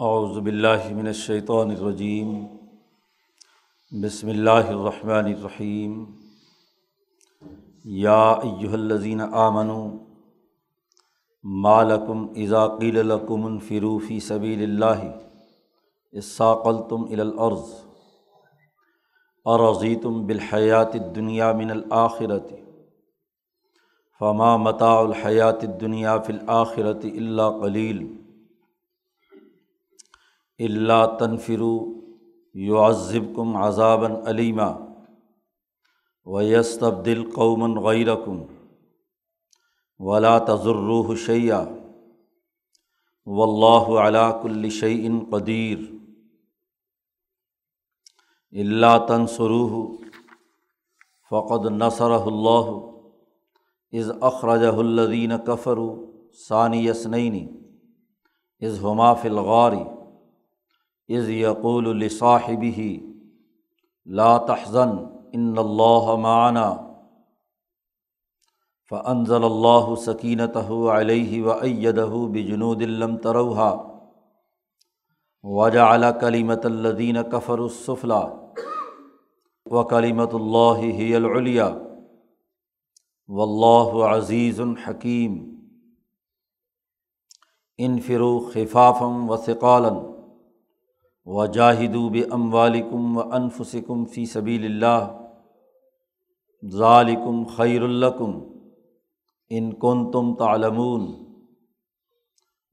اعوذ باللہ من الشیطان الرجیم بسم اللہ الرحمن الرحیم یا ایہا الذین آمنوا ما لکم اذا قیل لکم انفروا فی سبیل اللہ اثاقلتم الی الارض ارضیتم بالحیات الدنیا من الآخرت فما متاع الحیات الدنیا فی الآخرت الا قلیل اللہ تنفرو یعذب کم عذابً علیمہ و یس تبدل قومن غیرکم ولا تضرح شعیہ و اللہ علاء الشعین قدیر اللہ تنسروح فقد نثر اللہ از اخرج الدین کفر ثانی یسنعینی از ہما فلغاری از یقول الصاحبی لا تحزن، ان اللہ معنا. فنزل اللہ سکینت علیہ و ایدہ بجنود الم تروحا وجا علی کلیمت الدین کفر الصفلا و کلیمت اللہ ہی العلیہ و اللہ عزیز الحکیم ان فرو خفافم و ثقالن و جاہدوب ام و انفسکم فی سبیل اللہ ظالکم خیر الکم ان کن تم تعلمون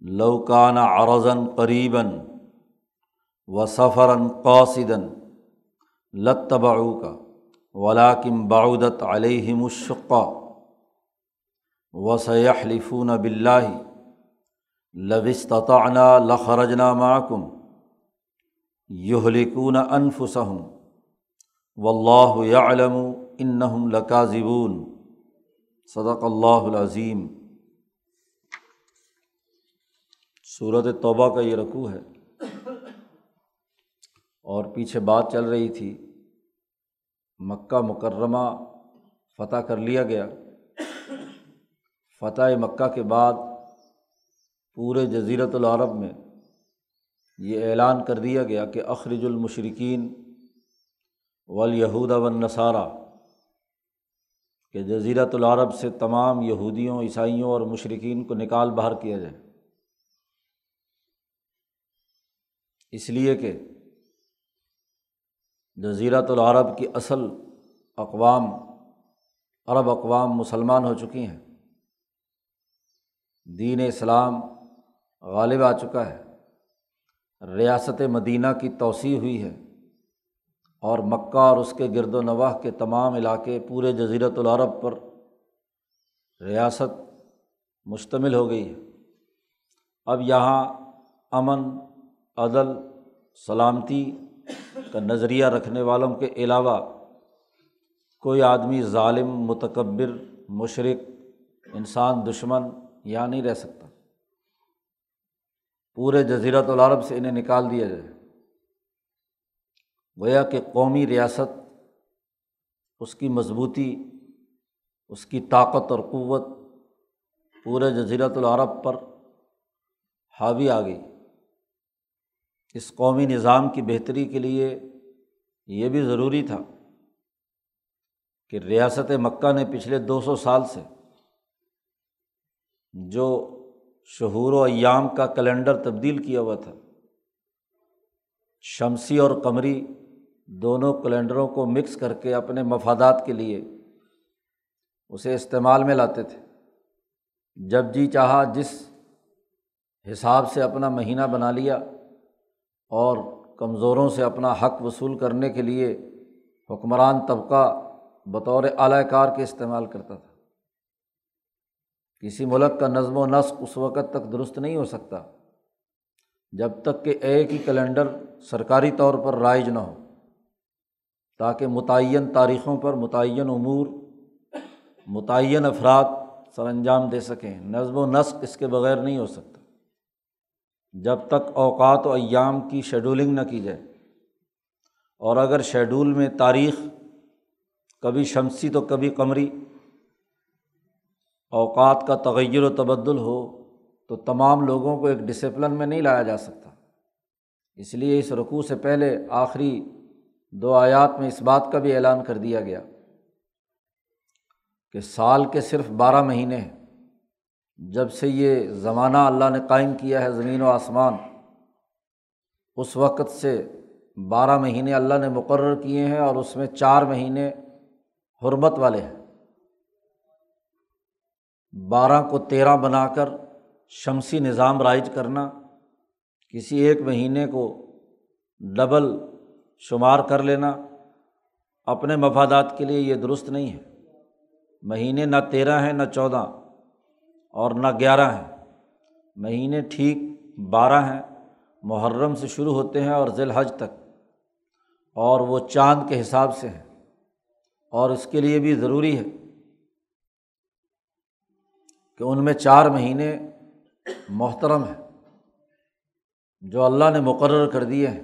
لوکان عرضن قریباً و سفراً قاصدن لتبعو کا ولاکم باعودت علیہم الشقہ و سیحلفون بلّہ لوستطعنا لخرجنا معکم یہلکون انفسہم و اللہ علم انہم لکاذبون صدق اللہ العظیم صورت توبہ کا یہ رقوع ہے اور پیچھے بات چل رہی تھی مکہ مکرمہ فتح کر لیا گیا فتح مکہ کے بعد پورے جزیرت العرب میں یہ اعلان کر دیا گیا کہ اخرج المشرقین ولیہود و نصارہ کہ جزیرت العرب سے تمام یہودیوں، عیسائیوں اور مشرقین کو نکال باہر کیا جائے۔ اس لیے کہ جزیرت العرب کی اصل اقوام، عرب اقوام مسلمان ہو چکی ہیں۔ دین اسلام غالب آ چکا ہے۔ ریاست مدینہ کی توسیع ہوئی ہے اور مکہ اور اس کے گرد و نواح کے تمام علاقے پورے جزیرت العرب پر ریاست مشتمل ہو گئی ہے۔ اب یہاں امن، عدل، سلامتی کا نظریہ رکھنے والوں کے علاوہ کوئی آدمی ظالم، متکبر، مشرق، انسان دشمن یہاں نہیں رہ سکتا۔ پورے جزیرت العرب سے انہیں نکال دیا جائے۔ گویا کہ قومی ریاست اس کی مضبوطی، اس کی طاقت اور قوت پورے جزیرت العرب پر حاوی آ گئی۔ اس قومی نظام کی بہتری کے لیے یہ بھی ضروری تھا کہ ریاست مکہ نے پچھلے دو سو سال سے جو شہور و ایام کا کیلنڈر تبدیل کیا ہوا تھا۔ شمسی اور قمری دونوں کیلنڈروں کو مکس کر کے اپنے مفادات کے لیے اسے استعمال میں لاتے تھے۔ جب جی چاہا، جس حساب سے اپنا مہینہ بنا لیا اور کمزوروں سے اپنا حق وصول کرنے کے لیے حکمران طبقہ بطور اعلی کار کے استعمال کرتا تھا۔ کسی ملک کا نظم و نسق اس وقت تک درست نہیں ہو سکتا جب تک کہ ایک ہی کیلنڈر سرکاری طور پر رائج نہ ہو، تاکہ متعین تاریخوں پر متعین امور، متعین افراد سر انجام دے سکیں۔ نظم و نسق اس کے بغیر نہیں ہو سکتا۔ جب تک اوقات و ایام کی شیڈولنگ نہ کی جائے۔ اور اگر شیڈول میں تاریخ، کبھی شمسی تو کبھی قمری اوقات کا تغیر و تبدل ہو تو تمام لوگوں کو ایک ڈسپلن میں نہیں لایا جا سکتا۔ اس لیے اس رقوع سے پہلے آخری دو آیات میں اس بات کا بھی اعلان کر دیا گیا کہ سال کے صرف بارہ مہینے ہیں۔ جب سے یہ زمانہ اللہ نے قائم کیا ہے زمین و آسمان، اس وقت سے بارہ مہینے اللہ نے مقرر کیے ہیں اور اس میں چار مہینے حرمت والے ہیں۔ بارہ کو تیرہ بنا کر شمسی نظام رائج کرنا، کسی ایک مہینے کو ڈبل شمار کر لینا، اپنے مفادات کے لیے یہ درست نہیں ہے۔ مہینے نہ تیرہ ہیں، نہ چودہ اور نہ گیارہ ہیں۔ مہینے ٹھیک بارہ ہیں، محرم سے شروع ہوتے ہیں اور ذی الحج تک، اور وہ چاند کے حساب سے ہیں۔ اور اس کے لیے بھی ضروری ہے۔ کہ ان میں چار مہینے محترم ہیں، جو اللہ نے مقرر کر دیے ہیں۔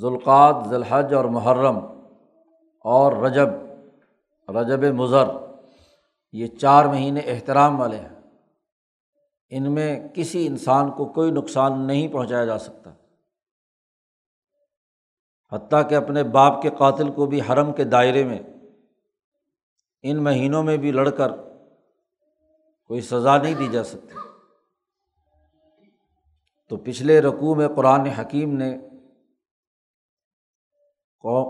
ذوالقات ذوالحج اور محرم اور رجب رجب مضر، یہ چار مہینے احترام والے ہیں۔ ان میں کسی انسان کو کوئی نقصان نہیں پہنچایا جا سکتا۔ حتیٰ کہ اپنے باپ کے قاتل کو بھی حرم کے دائرے میں، ان مہینوں میں بھی لڑ کر کوئی سزا نہیں دی جا سکتی۔ تو پچھلے رقوع میں قرآن حکیم نے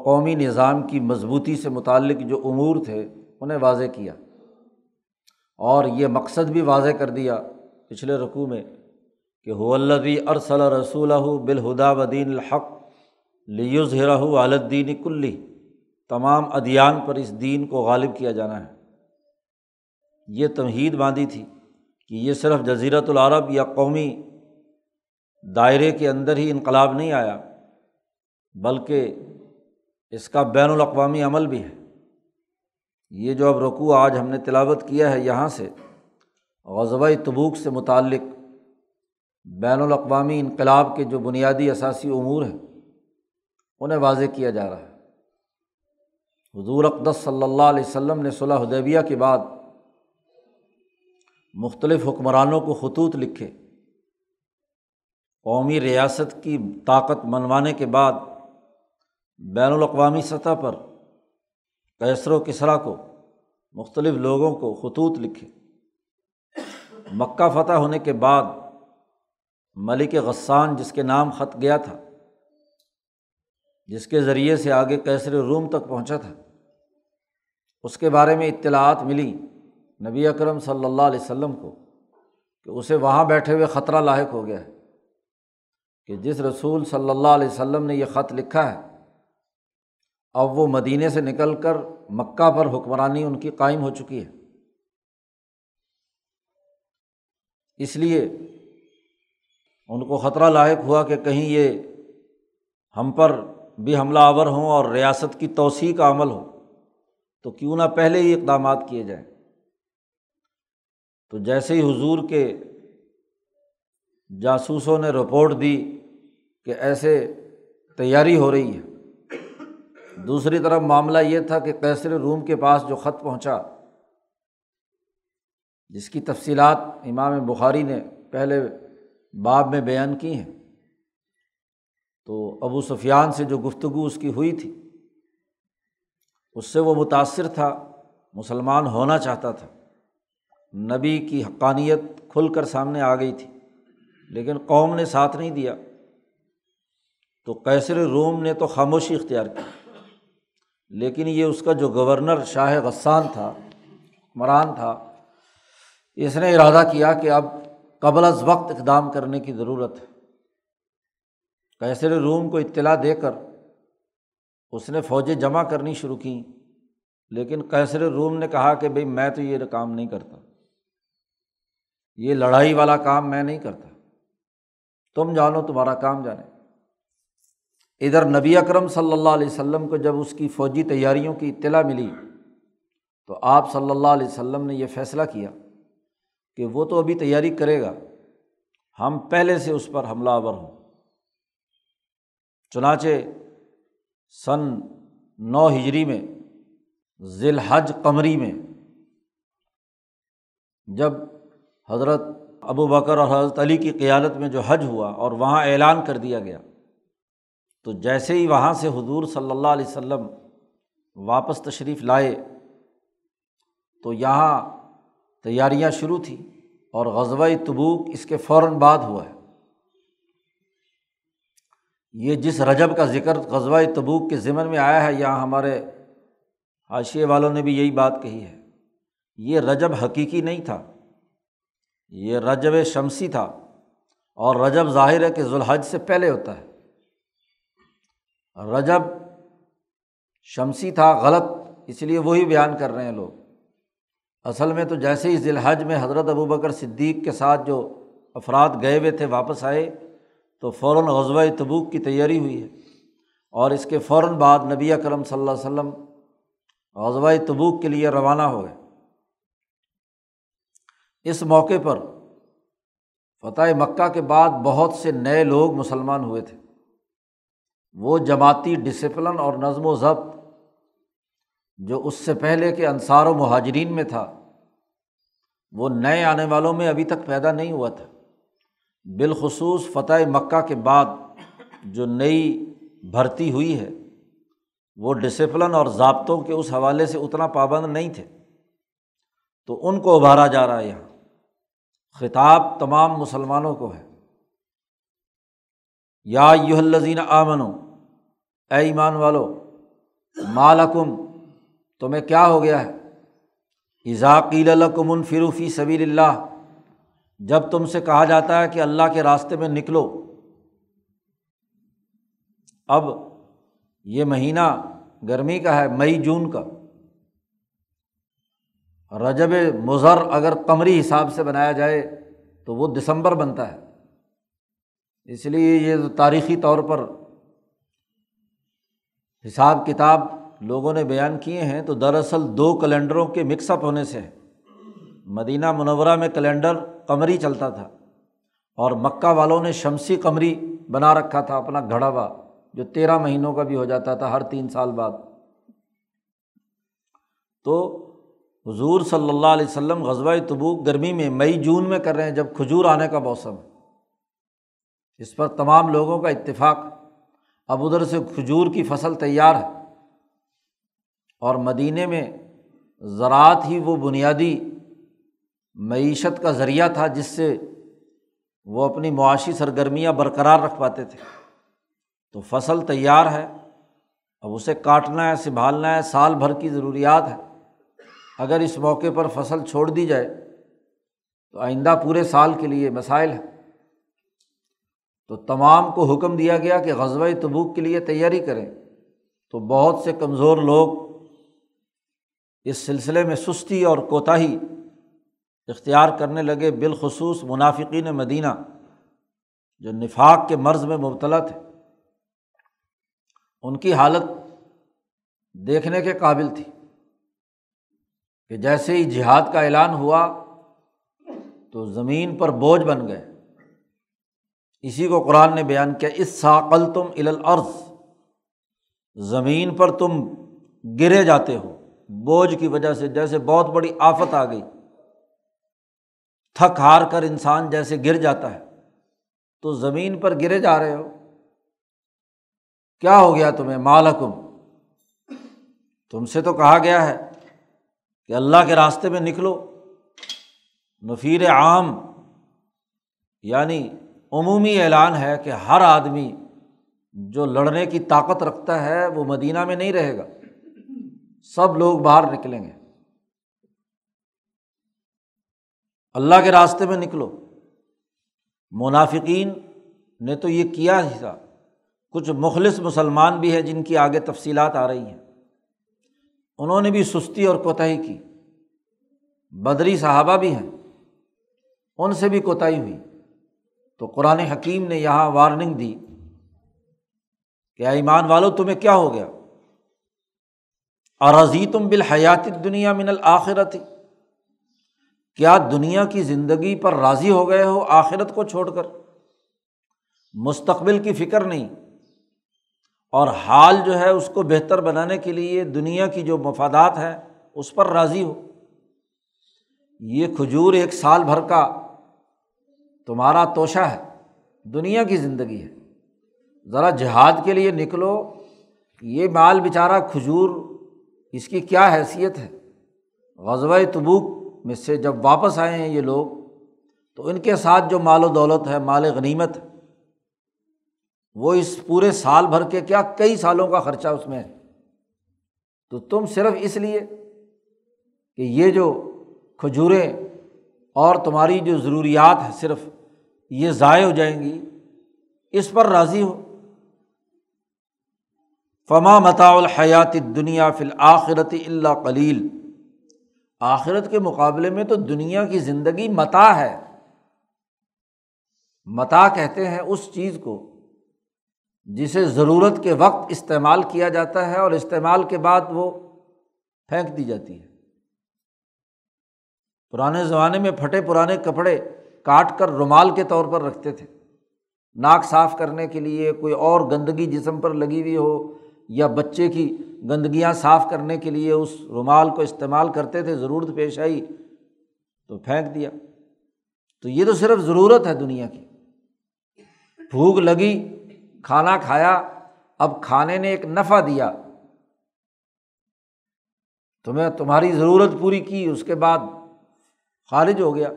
قومی نظام کی مضبوطی سے متعلق جو امور تھے، انہیں واضح کیا۔ اور یہ مقصد بھی واضح کر دیا پچھلے رقوع میں کہ حلدی ارسل رسول بالہدا ودین الحق لیوز ہرہ کلی۔ تمام ادیان پر اس دین کو غالب کیا جانا ہے۔ یہ تمہید باندھی تھی کہ یہ صرف جزیرت العرب یا قومی دائرے کے اندر ہی انقلاب نہیں آیا، بلکہ اس کا بین الاقوامی عمل بھی ہے۔ یہ جو اب رقوع آج ہم نے تلاوت کیا ہے یہاں سے غزبۂ تبوک سے متعلق بین الاقوامی انقلاب کے جو بنیادی اثاثی امور ہیں، انہیں واضح کیا جا رہا ہے۔ حضور اقدس صلی اللہ علیہ وسلم نے صلاح حدیبیہ کے بعد مختلف حکمرانوں کو خطوط لکھے۔ قومی ریاست کی طاقت منوانے کے بعد بین الاقوامی سطح پر کیسر و کسرا کو مختلف لوگوں کو خطوط لکھے۔ مکہ فتح ہونے کے بعد ملک غسان، جس کے نام خط گیا تھا، جس کے ذریعے سے آگے کیسر روم تک پہنچا تھا، اس کے بارے میں اطلاعات ملی نبی اکرم صلی اللہ علیہ وسلم کو کہ اسے وہاں بیٹھے ہوئے خطرہ لاحق ہو گیا ہے کہ جس رسول صلی اللہ علیہ وسلم نے یہ خط لکھا ہے، اب وہ مدینے سے نکل کر مکہ پر حکمرانی ان کی قائم ہو چکی ہے۔ اس لیے ان کو خطرہ لاحق ہوا کہ کہیں یہ ہم پر بھی حملہ آور ہوں اور ریاست کی توسیع کا عمل ہو۔ تو کیوں نہ پہلے ہی اقدامات کیے جائیں۔ تو جیسے ہی حضور کے جاسوسوں نے رپورٹ دی کہ ایسے تیاری ہو رہی ہے، دوسری طرف معاملہ یہ تھا کہ کیسر روم کے پاس جو خط پہنچا، جس کی تفصیلات امام بخاری نے پہلے باب میں بیان کی ہیں۔ تو ابو سفیان سے جو گفتگو اس کی ہوئی تھی، اس سے وہ متاثر تھا، مسلمان ہونا چاہتا تھا۔ نبی کی حقانیت کھل کر سامنے آ گئی تھی، لیکن قوم نے ساتھ نہیں دیا۔ تو کیسر روم نے تو خاموشی اختیار کی۔ لیکن یہ اس کا جو گورنر شاہ غسان تھا مران تھا، اس نے ارادہ کیا کہ اب قبل از وقت اقدام کرنے کی ضرورت ہے۔ کیسر روم کو اطلاع دے کر اس نے فوجیں جمع کرنی شروع کیں، لیکن کیسر روم نے کہا کہ بھائی میں تو یہ کام نہیں کرتا۔ یہ لڑائی والا کام میں نہیں کرتا۔ تم جانو تمہارا کام جانے۔ ادھر نبی اکرم صلی اللہ علیہ وسلم کو جب اس کی فوجی تیاریوں کی اطلاع ملی، تو آپ صلی اللہ علیہ وسلم نے یہ فیصلہ کیا کہ وہ تو ابھی تیاری کرے گا۔ ہم پہلے سے اس پر حملہ آور ہوں۔ چنانچہ سن نو ہجری میں، ذی الحج قمری میں، جب حضرت ابو بکر اور حضرت علی کی قیادت میں جو حج ہوا اور وہاں اعلان کر دیا گیا، تو جیسے ہی وہاں سے حضور صلی اللہ علیہ و سلم واپس تشریف لائے، تو یہاں تیاریاں شروع تھیں اور غزبۂ تبوک اس کے فوراً بعد ہوا ہے۔ یہ جس رجب کا ذکر غزبۂ تبوک کے ذمن میں آیا ہے، یہاں ہمارے حاشیے والوں نے بھی یہی بات کہی ہے۔ یہ رجب حقیقی نہیں تھا۔ یہ رجب شمسی تھا اور رجب ظاہر ہے کہ ذوالحج سے پہلے ہوتا ہے۔ رجب شمسی تھا، غلط، اس لیے وہی بیان کر رہے ہیں لوگ۔ اصل میں تو جیسے ہی ذی الحج میں حضرت ابو بکر صدیق کے ساتھ جو افراد گئے ہوئے تھے، واپس آئے، تو فوراً غزوہ تبوک کی تیاری ہوئی ہے۔ اور اس کے فوراً بعد نبی کرم صلی اللہ علیہ وسلم غزوہ تبوک کے لیے روانہ ہو گئے۔ اس موقع پر فتح مکہ کے بعد بہت سے نئے لوگ مسلمان ہوئے تھے۔ وہ جماعتی ڈسپلن اور نظم و ضبط جو اس سے پہلے کے انصار و مہاجرین میں تھا، وہ نئے آنے والوں میں ابھی تک پیدا نہیں ہوا تھا۔ بالخصوص فتح مکہ کے بعد جو نئی بھرتی ہوئی ہے، وہ ڈسپلن اور ضابطوں کے اس حوالے سے اتنا پابند نہیں تھے۔ تو ان کو ابھارا جا رہا ہے یہاں۔ خطاب تمام مسلمانوں کو ہے۔ یا یو الزین آمنو اے ایمان والو مالکم تمہیں کیا ہو گیا ہے؟ اذاقیل الکمن فروفی سبیل اللہ، جب تم سے کہا جاتا ہے کہ اللہ کے راستے میں نکلو۔ اب یہ مہینہ گرمی کا ہے، مئی جون کا۔ رجب مضر اگر قمری حساب سے بنایا جائے تو وہ دسمبر بنتا ہے۔ اس لیے یہ تاریخی طور پر حساب کتاب لوگوں نے بیان کیے ہیں تو دراصل دو کیلنڈروں کے مکس اپ ہونے سے مدینہ منورہ میں کیلنڈر قمری چلتا تھا اور مکہ والوں نے شمسی قمری بنا رکھا تھا اپنا گھڑا ہوا جو تیرہ مہینوں کا بھی ہو جاتا تھا ہر تین سال بعد۔ تو حضور صلی اللہ علیہ وسلم غزوہ تبوک گرمی میں مئی جون میں کر رہے ہیں جب کھجور آنے کا موسم اس پر تمام لوگوں کا اتفاق۔ اب ادھر سے کھجور کی فصل تیار ہے۔ اور مدینے میں زراعت ہی وہ بنیادی معیشت کا ذریعہ تھا جس سے وہ اپنی معاشی سرگرمیاں برقرار رکھ پاتے تھے۔ تو فصل تیار ہے۔ اب اسے کاٹنا ہے، سنبھالنا ہے، سال بھر کی ضروریات ہے۔ اگر اس موقع پر فصل چھوڑ دی جائے، تو آئندہ پورے سال کے لیے مسائل ہے تو تمام کو حکم دیا گیا کہ غزبۂ تبوک کے لیے تیاری کریں۔ تو بہت سے کمزور لوگ اس سلسلے میں سستی اور کوتاہی اختیار کرنے لگے، بالخصوص منافقین مدینہ، جو نفاق کے مرض میں مبتلا تھے۔ ان کی حالت دیکھنے کے قابل تھی۔ کہ جیسے ہی جہاد کا اعلان ہوا تو زمین پر بوجھ بن گئے۔ اسی کو قرآن نے بیان کیا اس ساقل تم الارض زمین پر تم گرے جاتے ہو۔ بوجھ کی وجہ سے جیسے بہت بڑی آفت آ گئی۔ تھک ہار کر انسان جیسے گر جاتا ہے۔ تو زمین پر گرے جا رہے ہو۔ کیا ہو گیا تمہیں؟ مالکم۔ تم سے تو کہا گیا ہے کہ اللہ کے راستے میں نکلو۔ نفیر عام یعنی عمومی اعلان ہے کہ ہر آدمی جو لڑنے کی طاقت رکھتا ہے وہ مدینہ میں نہیں رہے گا۔ سب لوگ باہر نکلیں گے۔ اللہ کے راستے میں نکلو۔ منافقین نے تو یہ کیا ہی تھا کچھ مخلص مسلمان بھی ہیں جن کی آگے تفصیلات آ رہی ہیں۔ انہوں نے بھی سستی اور کوتاہی کی۔ بدری صحابہ بھی ہیں۔ ان سے بھی کوتاہی ہوئی۔ تو قرآن حکیم نے یہاں وارننگ دی کہ ایمان والو، تمہیں کیا ہو گیا؟ اور تم بالحیات دنیا من الآخرت کیا دنیا کی زندگی پر راضی ہو گئے ہو آخرت کو چھوڑ کر؟ مستقبل کی فکر نہیں۔ اور حال جو ہے اس کو بہتر بنانے کے لیے دنیا کی جو مفادات ہیں اس پر راضی ہو۔ یہ کھجور ایک سال بھر کا تمہارا توشہ ہے، دنیا کی زندگی ہے۔ ذرا جہاد کے لیے نکلو، یہ مال بیچارہ کھجور اس کی کیا حیثیت ہے؟ غزوہ تبوک میں سے جب واپس آئے ہیں یہ لوگ، تو ان کے ساتھ جو مال و دولت ہے، مال غنیمت ہے وہ اس پورے سال بھر کے کیا کئی سالوں کا خرچہ اس میں ہے؟ تو تم صرف اس لیے کہ یہ جو کھجوریں اور تمہاری جو ضروریات ہے صرف یہ ضائع ہو جائیں گی، اس پر راضی ہو فما متا الحیات دنیا فی الآخرت اللہ کلیل آخرت کے مقابلے میں تو دنیا کی زندگی متا ہے۔ متا کہتے ہیں اس چیز کو جسے ضرورت کے وقت استعمال کیا جاتا ہے اور استعمال کے بعد وہ پھینک دی جاتی ہے۔ پرانے زمانے میں پھٹے پرانے کپڑے کاٹ کر رومال کے طور پر رکھتے تھے۔ ناک صاف کرنے کے لیے کوئی اور گندگی جسم پر لگی ہوئی ہو یا بچے کی گندگیاں صاف کرنے کے لیے اس رومال کو استعمال کرتے تھے، ضرورت پیش آئی تو پھینک دیا۔ تو یہ تو صرف ضرورت ہے دنیا کی۔ بھوک لگی کھانا کھایا، اب کھانے نے ایک نفع دیا۔ تمہیں تمہاری ضرورت پوری کی، اس کے بعد خارج ہو گیا۔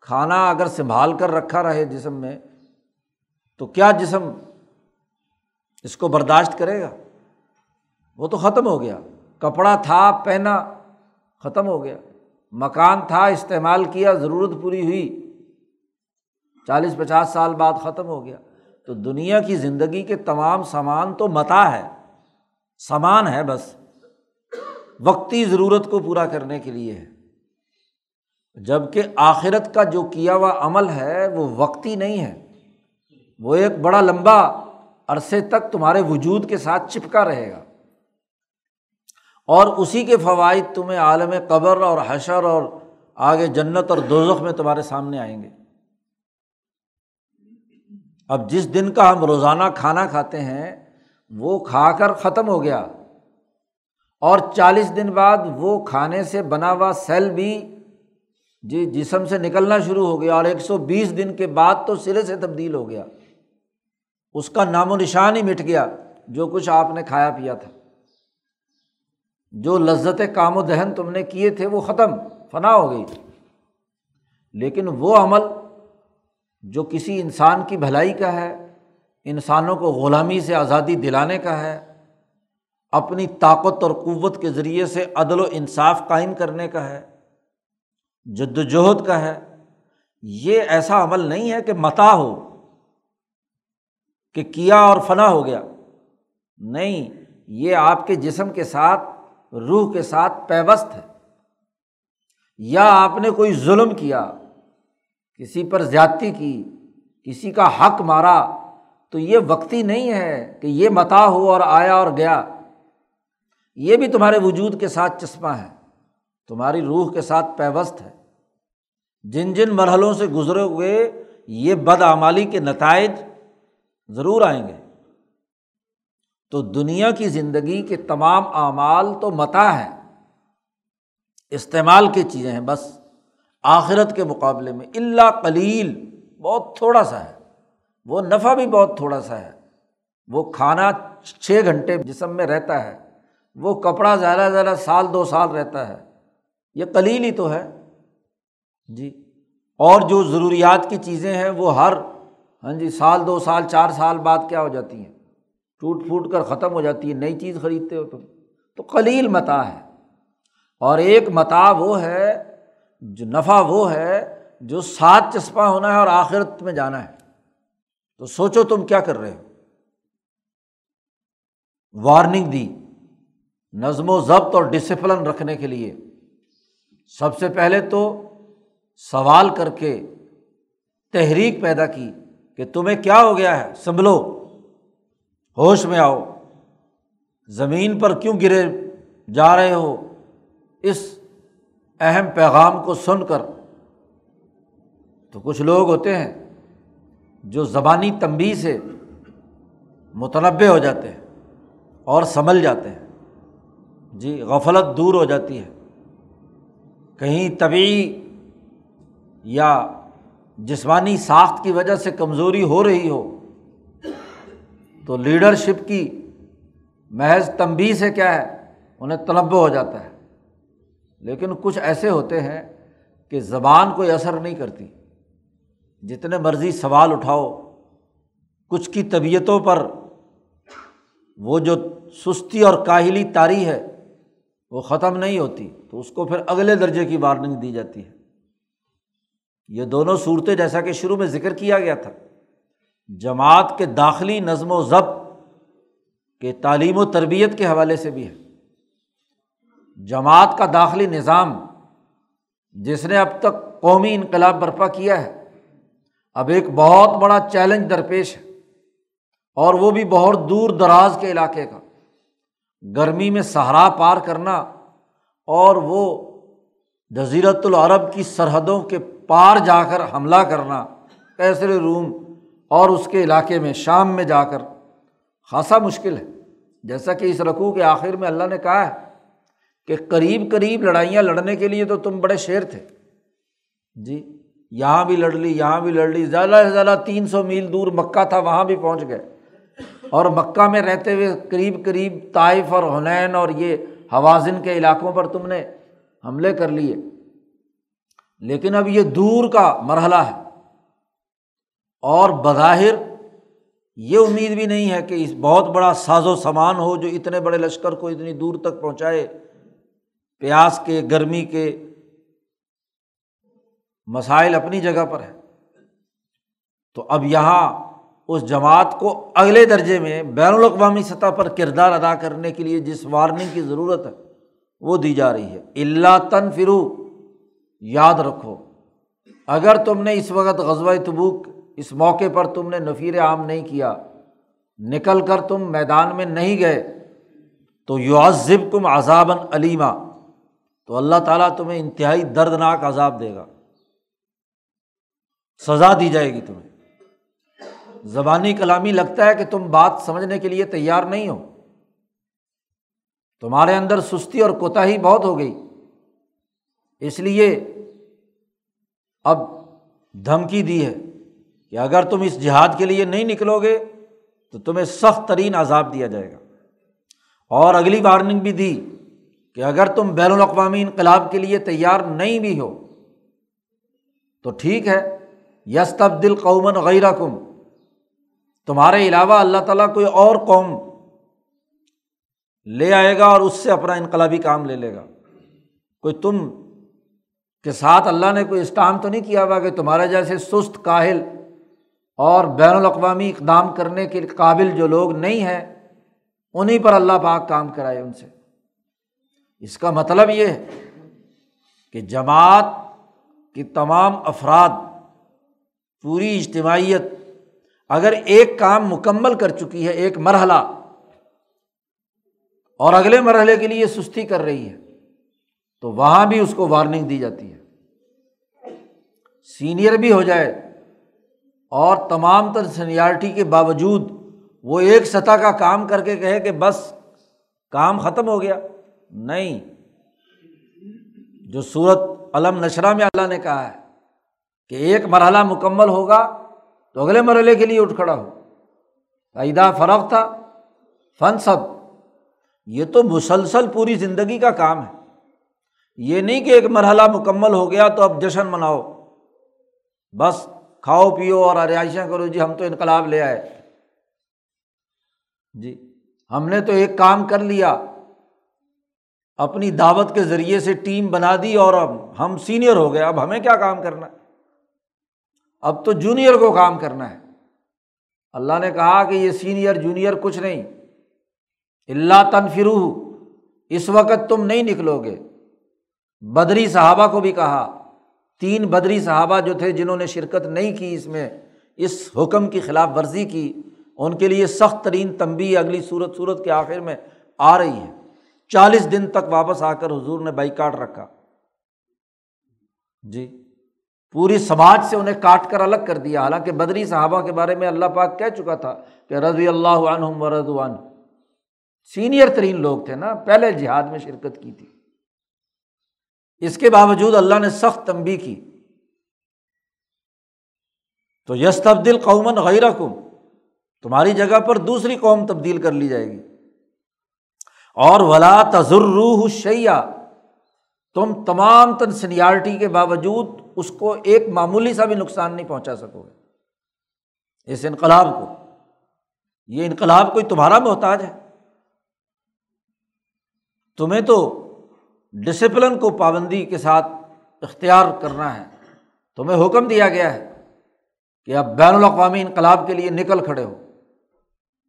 کھانا اگر سنبھال کر رکھا رہے جسم میں، تو کیا جسم اس کو برداشت کرے گا؟ وہ تو ختم ہو گیا۔ کپڑا تھا، پہنا، ختم ہو گیا۔ مکان تھا، استعمال کیا، ضرورت پوری ہوئی۔ چالیس پچاس سال بعد ختم ہو گیا۔ تو دنیا کی زندگی کے تمام سامان تو متا ہے، سامان ہے بس۔ وقتی ضرورت کو پورا کرنے کے لیے ہے۔ جبکہ آخرت کا جو کیا ہوا عمل ہے، وہ وقتی نہیں ہے۔ وہ ایک بڑا لمبا عرصے تک تمہارے وجود کے ساتھ چپکا رہے گا۔ اور اسی کے فوائد تمہیں عالم قبر اور حشر اور آگے جنت اور دوزخ میں تمہارے سامنے آئیں گے۔ اب جس دن کا ہم روزانہ کھانا کھاتے ہیں، وہ کھا کر ختم ہو گیا۔ اور چالیس دن بعد وہ کھانے سے بنا ہوا سیل بھی جی جسم سے نکلنا شروع ہو گیا اور ایک سو بیس دن کے بعد تو سرے سے تبدیل ہو گیا۔ اس کا نام و نشان ہی مٹ گیا، جو کچھ آپ نے کھایا پیا تھا۔ جو لذت کام و دہن تم نے کیے تھے، وہ ختم، فنا ہو گئی۔ لیکن وہ عمل جو کسی انسان کی بھلائی کا ہے، انسانوں کو غلامی سے آزادی دلانے کا ہے، اپنی طاقت اور قوت کے ذریعے سے عدل و انصاف قائم کرنے کا ہے، جد وجہد کا ہے، یہ ایسا عمل نہیں ہے کہ متا ہو، کہ کیا اور فنا ہو گیا۔ نہیں، یہ آپ کے جسم کے ساتھ، روح کے ساتھ پیوست ہے۔ یا آپ نے کوئی ظلم کیا کسی پر زیادتی کی، کسی کا حق مارا، تو یہ وقتی نہیں ہے کہ یہ متا ہو اور آیا اور گیا۔ یہ بھی تمہارے وجود کے ساتھ چشمہ ہے، تمہاری روح کے ساتھ پیوست ہے۔ جن جن مرحلوں سے گزرے ہوئے یہ بدعمالی کے نتائج ضرور آئیں گے۔ تو دنیا کی زندگی کے تمام اعمال تو متا ہے استعمال کی چیزیں ہیں، بس۔ آخرت کے مقابلے میں اللہ کلیل بہت تھوڑا سا ہے۔ وہ نفع بھی بہت تھوڑا سا ہے۔ وہ کھانا چھ گھنٹے جسم میں رہتا ہے۔ وہ کپڑا زیادہ زیادہ سال، دو سال رہتا ہے۔ یہ کلیل ہی تو ہے۔ جی۔ اور جو ضروریات کی چیزیں ہیں، وہ ہر ہاں جی سال، دو سال، چار سال بعد کیا ہو جاتی ہیں؟ ٹوٹ پھوٹ کر ختم ہو جاتی ہے نئی چیز خریدتے ہو تم۔ تو کلیل متا ہے۔ اور ایک متا وہ ہے جو نفع وہ ہے جو سات چسپاں ہونا ہے اور آخرت میں جانا ہے۔ تو سوچو تم کیا کر رہے ہو۔ وارننگ دی، نظم و ضبط اور ڈسپلن رکھنے کے لیے۔ سب سے پہلے تو سوال کر کے تحریک پیدا کی کہ تمہیں کیا ہو گیا ہے، سنبھلو۔ ہوش میں آؤ۔ زمین پر کیوں گرے جا رہے ہو؟ اس اہم پیغام کو سن کر تو کچھ لوگ ہوتے ہیں جو زبانی تنبی سے متنوع ہو جاتے ہیں اور سنبھل جاتے ہیں۔ جی غفلت دور ہو جاتی ہے۔ کہیں طبی یا جسمانی ساخت کی وجہ سے کمزوری ہو رہی ہو، تو لیڈرشپ کی محض تنبی سے کیا ہے؟ انہیں تنبع ہو جاتا ہے۔ لیکن کچھ ایسے ہوتے ہیں کہ زبان کوئی اثر نہیں کرتی۔ جتنے مرضی سوال اٹھاؤ، کچھ کی طبیعتوں پر وہ جو سستی اور کاہلی تاری ہے، وہ ختم نہیں ہوتی، تو اس کو پھر اگلے درجے کی وارننگ دی جاتی ہے۔ یہ دونوں صورتیں جیسا کہ شروع میں ذکر کیا گیا تھا۔ جماعت کے داخلی نظم و ضبط کے تعلیم و تربیت کے حوالے سے بھی ہے۔ جماعت کا داخلی نظام جس نے اب تک قومی انقلاب برپا کیا ہے، اب ایک بہت بڑا چیلنج درپیش ہے، اور وہ بھی بہت دور دراز کے علاقے کا۔ گرمی میں سہارا پار کرنا اور وہ جزیرت العرب کی سرحدوں کے پار جا کر حملہ کرنا کیسر روم اور اس کے علاقے میں شام میں جا کر، خاصا مشکل ہے۔ جیسا کہ اس رقوع کے آخر میں اللہ نے کہا ہے کہ قریب قریب لڑائیاں لڑنے کے لیے تو تم بڑے شیر تھے۔ جی یہاں بھی لڑ لی، یہاں بھی لڑ لی، زیادہ سے زیادہ تین سو میل دور مکہ تھا، وہاں بھی پہنچ گئے۔ اور مکہ میں رہتے ہوئے قریب قریب طائف اور حنین اور یہ حوازن کے علاقوں پر تم نے حملے کر لیے۔ لیکن اب یہ دور کا مرحلہ ہے۔ اور بظاہر یہ امید بھی نہیں ہے کہ اس بہت بڑا ساز و سامان ہو جو اتنے بڑے لشکر کو اتنی دور تک پہنچائے۔ پیاس کے، گرمی کے مسائل اپنی جگہ پر ہے تو اب یہاں اس جماعت کو اگلے درجے میں بین الاقوامی سطح پر کردار ادا کرنے کے لیے جس وارننگ کی ضرورت ہے، وہ دی جا رہی ہے۔ اللہ تن فرو یاد رکھو، اگر تم نے اس وقت غزوہ تبوک، اس موقع پر تم نے نفیر عام نہیں کیا، نکل کر تم میدان میں نہیں گئے، تو یعذب کم عذابً علیمہ تو اللہ تعالیٰ تمہیں انتہائی دردناک عذاب دے گا۔ سزا دی جائے گی تمہیں۔ زبانی کلامی لگتا ہے کہ تم بات سمجھنے کے لیے تیار نہیں ہو۔ تمہارے اندر سستی اور کوتاہی بہت ہو گئی۔ اس لیے اب دھمکی دی ہے کہ اگر تم اس جہاد کے لیے نہیں نکلو گے تو تمہیں سخت ترین عذاب دیا جائے گا۔ اور اگلی وارننگ بھی دی۔ کہ اگر تم بین الاقوامی انقلاب کے لیے تیار نہیں بھی ہو، تو ٹھیک ہے یس تبدیل قومن غیر کم تمہارے علاوہ اللہ تعالیٰ کوئی اور قوم لے آئے گا اور اس سے اپنا انقلابی کام لے لے گا۔ کوئی تم کے ساتھ اللہ نے کوئی اسٹام تو نہیں کیا ہوا کہ تمہارے جیسے سست کاہل اور بین الاقوامی اقدام کرنے کے قابل جو لوگ نہیں ہیں انہیں پر اللہ پاک کام کرائے ان سے۔ اس کا مطلب یہ ہے کہ جماعت کی تمام افراد، پوری اجتماعیت اگر ایک کام مکمل کر چکی ہے، ایک مرحلہ، اور اگلے مرحلے کے لیے سستی کر رہی ہے، تو وہاں بھی اس کو وارننگ دی جاتی ہے۔ سینئر بھی ہو جائے، اور تمام تر سینیارٹی کے باوجود وہ ایک سطح کا کام کر کے کہے کہ بس کام ختم ہو گیا۔ نہیں۔ جو صورت علم نشرہ میں اللہ نے کہا ہے کہ ایک مرحلہ مکمل ہوگا تو اگلے مرحلے کے لیے اٹھ کھڑا ہو۔ عیدہ فروغ تھا فن سب یہ تو مسلسل پوری زندگی کا کام ہے۔ یہ نہیں کہ ایک مرحلہ مکمل ہو گیا تو اب جشن مناؤ۔ بس کھاؤ، پیو اور رہائشیں کرو۔ جی ہم تو انقلاب لے آئے۔ جی ہم نے تو ایک کام کر لیا۔ اپنی دعوت کے ذریعے سے ٹیم بنا دی اور اب ہم سینئر ہو گئے، اب ہمیں کیا کام کرنا؟ ہے اب تو جونیئر کو کام کرنا ہے۔ اللہ نے کہا کہ یہ سینئر، جونیئر کچھ نہیں۔ اللہ تنفرو اس وقت تم نہیں نکلو گے۔ بدری صحابہ کو بھی کہا۔ تین بدری صحابہ جو تھے جنہوں نے شرکت نہیں کی اس میں، اس حکم کی خلاف ورزی کی، ان کے لیے سخت ترین تنبی اگلی صورت صورت کے آخر میں آ رہی ہے۔ چالیس دن تک واپس آ کر حضور نے بائی کاٹ رکھا۔ جی پوری سماج سے انہیں کاٹ کر الگ کر دیا۔ حالانکہ بدری صحابہ کے بارے میں اللہ پاک کہہ چکا تھا کہ رضی اللہ عنہم و رضوان سینئر ترین لوگ تھے نا، پہلے جہاد میں شرکت کی تھی۔ اس کے باوجود اللہ نے سخت تنبی کی۔ تو یس تبدیل قومن غیر تمہاری جگہ پر دوسری قوم تبدیل کر لی جائے گی۔ اور ولا تجر شیا تم تمام تن سینیارٹی کے باوجود اس کو ایک معمولی سا بھی نقصان نہیں پہنچا سکو گے۔ اس انقلاب کو، یہ انقلاب کوئی تمہارا محتاج ہے۔ تمہیں تو ڈسپلن کو پابندی کے ساتھ اختیار کرنا ہے۔ تمہیں حکم دیا گیا ہے کہ اب بین الاقوامی انقلاب کے لیے نکل کھڑے ہو۔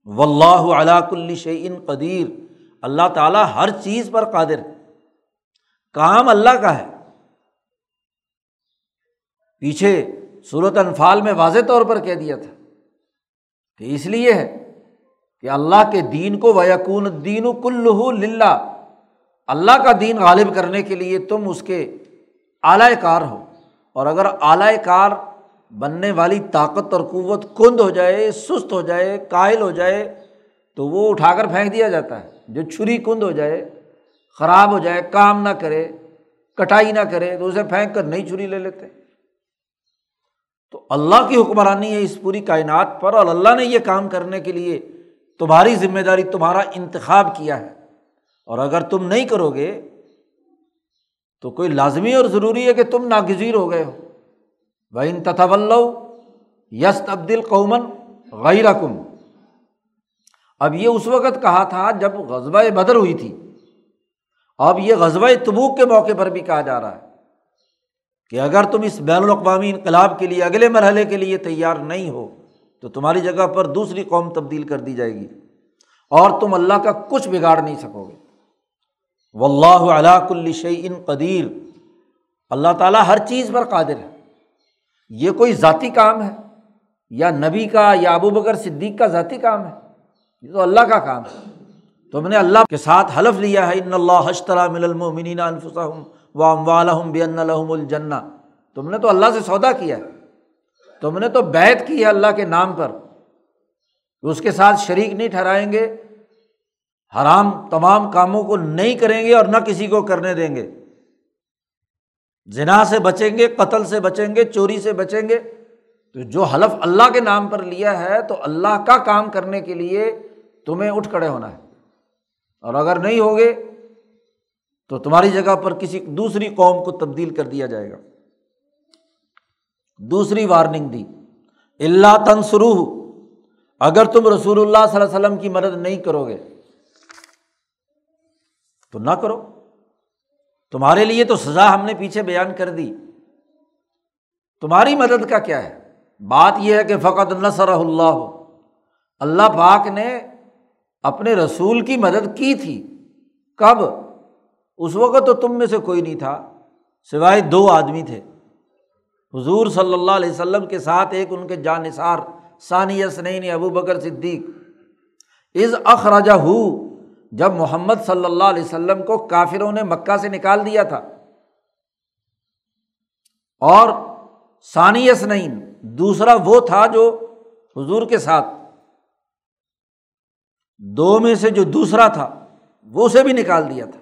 و اللہ علاق الشعین قدیر۔ اللہ تعالیٰ ہر چیز پر قادر ہے۔ کام اللہ کا ہے۔ پیچھے صورت انفال میں واضح طور پر کہہ دیا تھا کہ اس لیے ہے کہ اللہ کے دین کو ویکون دین کلو للہ اللہ کا دین غالب کرنے کے لیے تم اس کے اعلی کار ہو۔ اور اگر اعلی کار بننے والی طاقت اور قوت کند ہو جائے، سست ہو جائے، قائل ہو جائے، تو وہ اٹھا کر پھینک دیا جاتا ہے۔ جو چھری کند ہو جائے، خراب ہو جائے، کام نہ کرے، کٹائی نہ کرے، تو اسے پھینک کر نئی چھری لے لیتے۔ تو اللہ کی حکمرانی ہے اس پوری کائنات پر، اور اللہ نے یہ کام کرنے کے لیے تمہاری ذمہ داری، تمہارا انتخاب کیا ہے۔ اور اگر تم نہیں کرو گے، تو کوئی لازمی اور ضروری ہے کہ تم ناگزیر ہو گئے ہو۔ بہن تتول یس تبدیل قومن غیر کم اب یہ اس وقت کہا تھا جب غزبۂ بدر ہوئی تھی۔ اب یہ غزبۂ تبوک کے موقع پر بھی کہا جا رہا ہے کہ اگر تم اس بین الاقوامی انقلاب کے لیے اگلے مرحلے کے لیے تیار نہیں ہو، تو تمہاری جگہ پر دوسری قوم تبدیل کر دی جائے گی اور تم اللہ کا کچھ بگاڑ نہیں سکو گے۔ و اللہ علاق الشعین قدیر۔ اللہ تعالیٰ ہر چیز پر قادر ہے۔ یہ کوئی ذاتی کام ہے؟ یا نبی کا یا ابو بکر صدیق کا ذاتی کام ہے؟ یہ تو اللہ کا کام ہے۔ تم نے اللہ کے ساتھ حلف لیا ہے، ان اللہ حشترا مل المنین انفسم و ام بن الحم تم نے تو اللہ سے سودا کیا ہے۔ تم نے تو بیت کی ہے اللہ کے نام پر۔ اس کے ساتھ شریک نہیں ٹھہرائیں گے۔ حرام تمام کاموں کو نہیں کریں گے اور نہ کسی کو کرنے دیں گے۔ جنا سے بچیں گے، قتل سے بچیں گے، چوری سے بچیں گے۔ تو جو حلف اللہ کے نام پر لیا ہے، تو اللہ کا کام کرنے کے لیے تمہیں اٹھ کھڑے ہونا ہے۔ اور اگر نہیں ہوگے تو تمہاری جگہ پر کسی دوسری قوم کو تبدیل کر دیا جائے گا۔ دوسری وارننگ دی۔ اللہ تنسرو اگر تم رسول اللہ صلی اللہ علیہ وسلم کی مدد نہیں کرو گے تو نہ کرو۔ تمہارے لیے تو سزا ہم نے پیچھے بیان کر دی۔ تمہاری مدد کا کیا ہے؟ بات یہ ہے کہ فقط نصر اللہ ہو اللہ پاک نے اپنے رسول کی مدد کی تھی۔ کب؟ اس وقت تو تم میں سے کوئی نہیں تھا، سوائے دو آدمی تھے۔ حضور صلی اللہ علیہ وسلم کے ساتھ ایک ان کے جانثار ثانیہ سنین ابو بکر صدیق۔ از اخراجہ ہو جب محمد صلی اللہ علیہ وسلم کو کافروں نے مکہ سے نکال دیا تھا۔ اور ثانیس نہیں دوسرا وہ تھا جو حضور کے ساتھ دو میں سے جو دوسرا تھا، وہ اسے بھی نکال دیا تھا۔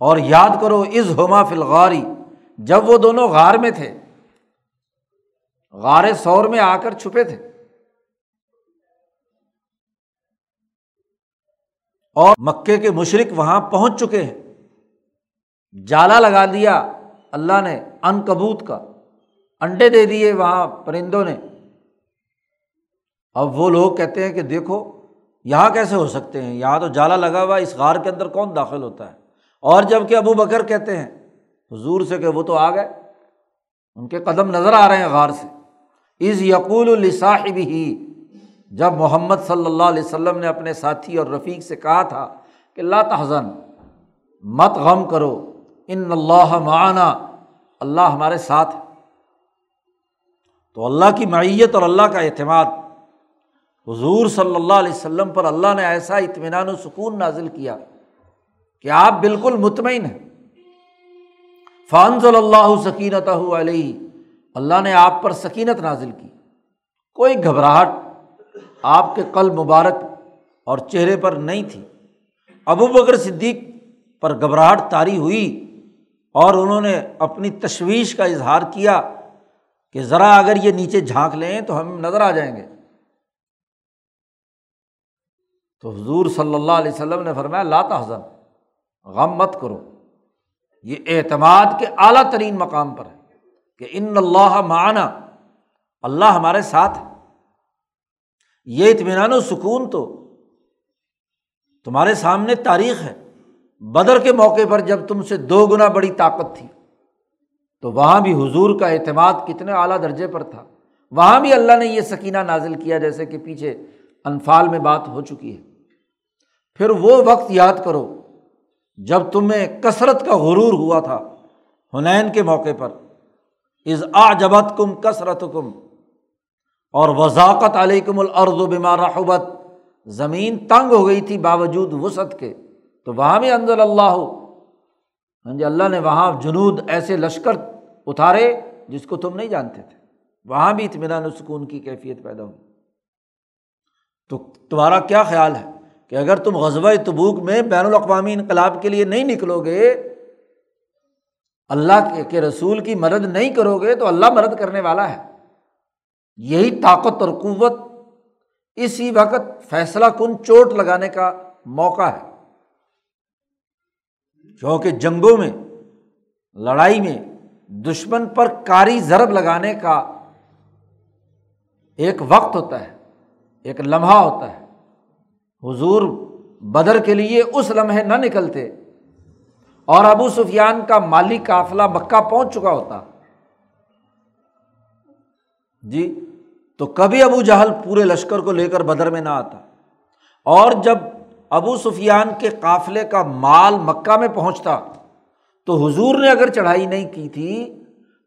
اور یاد کرو از ہوما فلغاری جب وہ دونوں غار میں تھے، غار سور میں آ کر چھپے تھے۔ اور مکے کے مشرق وہاں پہنچ چکے ہیں۔ جالا لگا دیا اللہ نے ان کبوت کا۔ انڈے دے دیے وہاں پرندوں نے۔ اب وہ لوگ کہتے ہیں کہ دیکھو یہاں کیسے ہو سکتے ہیں؟ یہاں تو جالا لگا ہوا اس غار کے اندر کون داخل ہوتا ہے؟ اور جبکہ ابو بکر کہتے ہیں، حضور سے کہ وہ تو آ گئے، ان کے قدم نظر آ رہے ہیں غار سے۔ از یقول الصاحب ہی جب محمد صلی اللہ علیہ وسلم نے اپنے ساتھی اور رفیق سے کہا تھا کہ اللہ تحزن، مت غم کرو، ان اللہ معانہ اللہ ہمارے ساتھ ہے۔ تو اللہ کی معیت اور اللہ کا اعتماد حضور صلی اللہ علیہ وسلم پر اللہ نے ایسا اطمینان و سکون نازل کیا کہ آپ بالکل مطمئن ہیں۔ فان صلی اللہ سکینت علیہ اللہ نے آپ پر سکینت نازل کی۔ کوئی گھبراہٹ آپ کے کل مبارک اور چہرے پر نہیں تھی۔ ابو بکر صدیق پر گھبراہٹ طاری ہوئی اور انہوں نے اپنی تشویش کا اظہار کیا کہ ذرا اگر یہ نیچے جھانک لیں تو ہم نظر آ جائیں گے۔ تو حضور صلی اللہ علیہ وسلم نے فرمایا لاتا حضم غم مت کرو۔ یہ اعتماد کے اعلیٰ ترین مقام پر ہے کہ ان اللہ معنی اللہ ہمارے ساتھ ہے۔ یہ اطمینان و سکون تو تمہارے سامنے تاریخ ہے۔ بدر کے موقع پر جب تم سے دو گنا بڑی طاقت تھی، تو وہاں بھی حضور کا اعتماد کتنے اعلیٰ درجے پر تھا۔ وہاں بھی اللہ نے یہ سکینہ نازل کیا، جیسے کہ پیچھے انفال میں بات ہو چکی ہے۔ پھر وہ وقت یاد کرو جب تمہیں کثرت کا غرور ہوا تھا حنین کے موقع پر۔ از آ جبت کم کثرت کم اور وضاقت علیہ کم الرد و بیمار رحبت۔ زمین تنگ ہو گئی تھی باوجود وسعت کے۔ تو وہاں بھی انضل اللہ۔ ہو ہاں جی اللہ نے وہاں جنود ایسے لشکر اتارے جس کو تم نہیں جانتے تھے۔ وہاں بھی اطمینان و سکون کی کیفیت پیدا ہوئی۔ تو تمہارا کیا خیال ہے؟ کہ اگر تم غزبۂ تبوک میں بین الاقوامی انقلاب کے لیے نہیں نکلو گے، اللہ کے رسول کی مدد نہیں کرو گے تو اللہ مدد کرنے والا ہے۔ یہی طاقت اور قوت اسی وقت فیصلہ کن چوٹ لگانے کا موقع ہے۔ کیونکہ جنگوں میں، لڑائی میں دشمن پر کاری ضرب لگانے کا ایک وقت ہوتا ہے، ایک لمحہ ہوتا ہے۔ حضور بدر کے لیے اس لمحے نہ نکلتے اور ابو سفیان کا مالی قافلہ مکہ پہنچ چکا ہوتا۔ جی تو کبھی ابو جہل پورے لشکر کو لے کر بدر میں نہ آتا۔ اور جب ابو سفیان کے قافلے کا مال مکہ میں پہنچتا، تو حضور نے اگر چڑھائی نہیں کی تھی،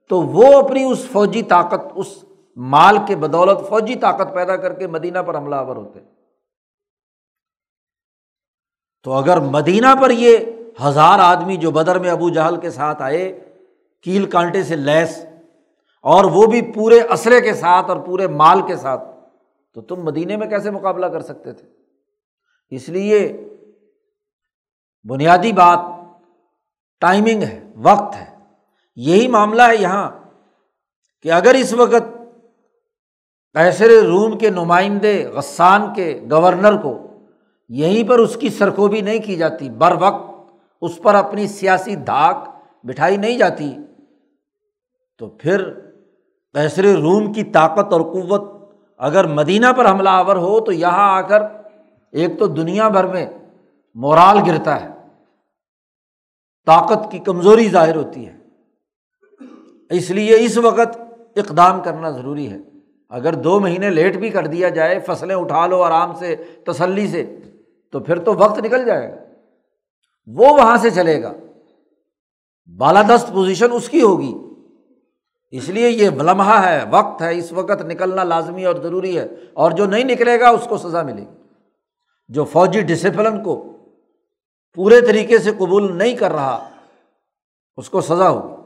تو وہ اپنی اس فوجی طاقت، اس مال کے بدولت فوجی طاقت پیدا کر کے مدینہ پر حملہ آور ہوتے۔ تو اگر مدینہ پر یہ ہزار آدمی جو بدر میں ابو جہل کے ساتھ آئے، کیل کانٹے سے لیس، اور وہ بھی پورے اسرے کے ساتھ اور پورے مال کے ساتھ، تو تم مدینے میں کیسے مقابلہ کر سکتے تھے؟ اس لیے بنیادی بات ٹائمنگ ہے، وقت ہے۔ یہی معاملہ ہے یہاں کہ اگر اس وقت کیسر روم کے نمائندے، غسان کے گورنر کو یہیں پر اس کی سرکوبی نہیں کی جاتی۔ بر وقت اس پر اپنی سیاسی دھاک بٹھائی نہیں جاتی۔ تو پھر کیسر روم کی طاقت اور قوت اگر مدینہ پر حملہ آور ہو تو یہاں آ کر ایک تو دنیا بھر میں مورال گرتا ہے۔ طاقت کی کمزوری ظاہر ہوتی ہے۔ اس لیے اس وقت اقدام کرنا ضروری ہے۔ اگر دو مہینے لیٹ بھی کر دیا جائے، فصلیں اٹھا لو آرام سے، تسلی سے۔ تو پھر تو وقت نکل جائے گا۔ وہ وہاں سے چلے گا۔ بالادست پوزیشن اس کی ہوگی۔ اس لیے یہ لمحہ ہے، وقت ہے۔ اس وقت نکلنا لازمی اور ضروری ہے۔ اور جو نہیں نکلے گا، اس کو سزا ملے گی۔ جو فوجی ڈسپلن کو پورے طریقے سے قبول نہیں کر رہا، اس کو سزا ہوگی۔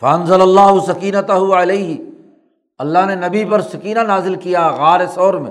فانضل اللہ سکینت علیہ۔ اللہ نے نبی پر سکینہ نازل کیا غار سور میں۔